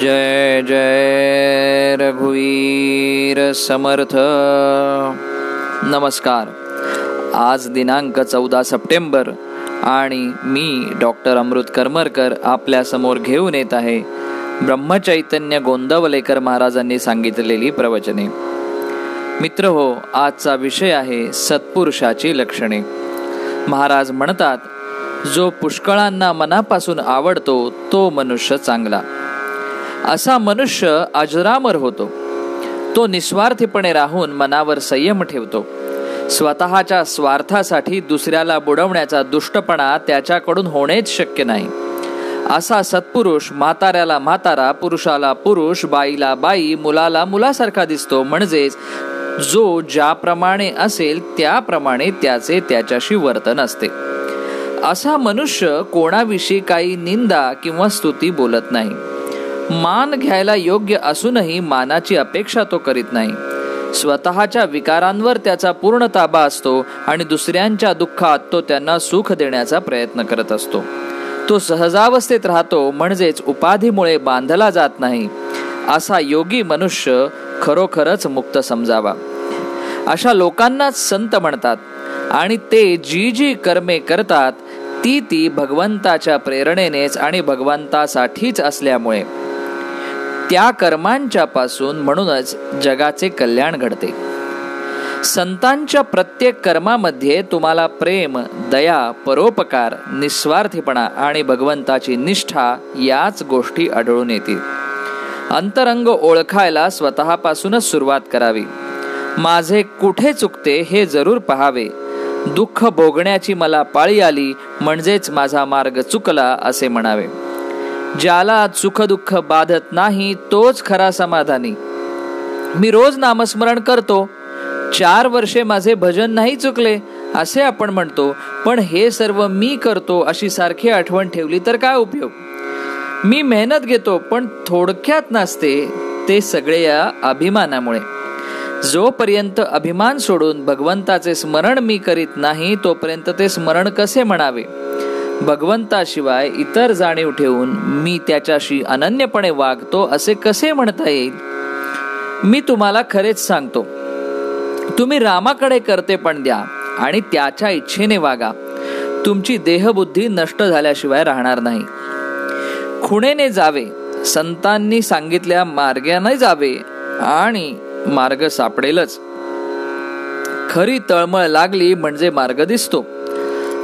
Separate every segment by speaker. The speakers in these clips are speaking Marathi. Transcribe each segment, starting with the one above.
Speaker 1: जय जय रघुवीर समर्थ। नमस्कार. आज दिनांक चौदा सप्टेंबर आणि मी डॉक्टर अमृत करमरकर आपल्यासमोर घेऊन येत आहे ब्रह्मचैतन्य गोंदवलेकर महाराजांनी सांगितलेली प्रवचने. मित्र हो आजचा विषय आहे सत्पुरुषाची लक्षणे. महाराज म्हणतात जो पुष्कळांना मनापासून आवडतो तो मनुष्य चांगला. असा मनुष्य अजरामर होतो. तो निस्वार्थीपणे राहून मनावर संयम ठेवतो. स्वतःच्या स्वार्थासाठी दुसऱ्याला बुडवण्याचा दुष्टपणा त्याच्याकडून होणेच शक्य नाही. असा सत्पुरुष म्हाताऱ्याला म्हातारा पुरुषाला पुरुष बाईला बाई मुलाला मुलासारखा दिसतो. म्हणजेच जो ज्याप्रमाणे असेल त्याप्रमाणे त्याचे त्याच्याशी वर्तन असते. असा मनुष्य कोणाविषयी काही निंदा किंवा स्तुती बोलत नाही. मान घ्यायला योग्य असूनही मानाची अपेक्षा तो करीत नाही. स्वतःच्या विकारांवर त्याचा पूर्ण ताबा असतो आणि दुसऱ्यांच्या दुःखात तो त्यांना सुख देण्याचा प्रयत्न करत असतो. तो सहजावस्थेत राहतो म्हणजेच उपाधीमुळे बांधला जात नाही. असा योगी मनुष्य खरोखरच मुक्त समजावा. अशा लोकांनाच संत म्हणतात आणि ते जी जी कर्मे करतात ती ती भगवंताच्या प्रेरणेनेच आणि भगवंतासाठीच असल्यामुळे. त्या कर्मांच्या पासून म्हणूनच जगाचे कल्याण घडते. संतांच्या प्रत्येक कर्मामध्ये तुम्हाला प्रेम दया परोपकार निस्वार्थीपणा आणि भगवंताची निष्ठा याच गोष्टी आढळून येतील. अंतरंग ओळखायला स्वतःपासूनच सुरुवात करावी. माझे कुठे चुकते हे जरूर पहावे. दुःख भोगण्याची मला पाळी आली म्हणजेच माझा मार्ग चुकला असे म्हणावे. ज्याला सुखदुःख बाधत नाही तोच खरा समाधानी. मी रोज नामस्मरण करतो. चार वर्षे माझे भजन नाही चुकले असे आपण म्हणतो. पण हे सर्व मी करतो अशी सारखी आठवण ठेवली तर काय उपयोग? मी मेहनत घेतो पण थोडक्यात नसते ते सगळे या अभिमानामुळे. जोपर्यंत अभिमान सोडून भगवंताचे स्मरण मी करीत नाही तोपर्यंत ते स्मरण कसे म्हणावे? भगवंताशिवाय इतर जाणीव ठेवून मी त्याच्याशी अनन्यपणे वागतो असे कसे म्हणता येईल? मी तुम्हाला खरेच सांगतो. तुम्ही रामाकडे करते पण द्या आणि त्याच्या इच्छेने वागा. तुमची देहबुद्धी नष्ट झाल्याशिवाय राहणार नाही. खुणेने जावे संतांनी सांगितल्या मार्गाने जावे आणि मार्ग सापडेलच. खरी तळमळ लागली म्हणजे मार्ग दिसतो.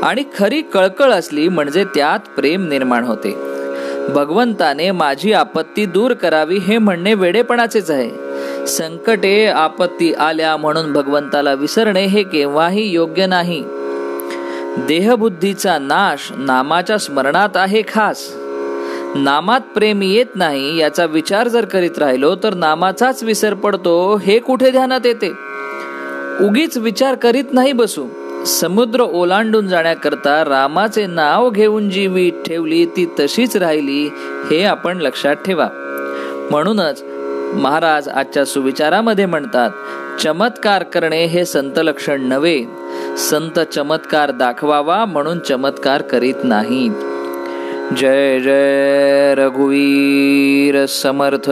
Speaker 1: आणि खरी कळकळ असली म्हणजे त्यात प्रेम निर्माण होते. भगवंताने माझी आपत्ती दूर करावी हे म्हणणे वेडेपणाचेच आहे. संकटे आपत्ती आल्या म्हणून भगवंताला विसरणे हे केव्हाही योग्य नाही. देहबुद्धीचा नाश नामाच्या स्मरणात आहे खास. नामात प्रेम येत नाही याचा विचार जर करीत राहिलो तर नामाचाच विसर पडतो हे कुठे ध्यानात येते? उगीच विचार करीत नाही बसू. समुद्र ओलांडून जाण्याकरता रामाचे नाव घेऊन जी वीट ठेवली ती तशीच राहिली हे आपण लक्षात ठेवा. म्हणूनच महाराज आजच्या सुविचारामध्ये म्हणतात चमत्कार करणे हे संत लक्षण नव्हे. संत चमत्कार दाखवावा म्हणून चमत्कार करीत नाहीत. जय जय रघुवीर समर्थ.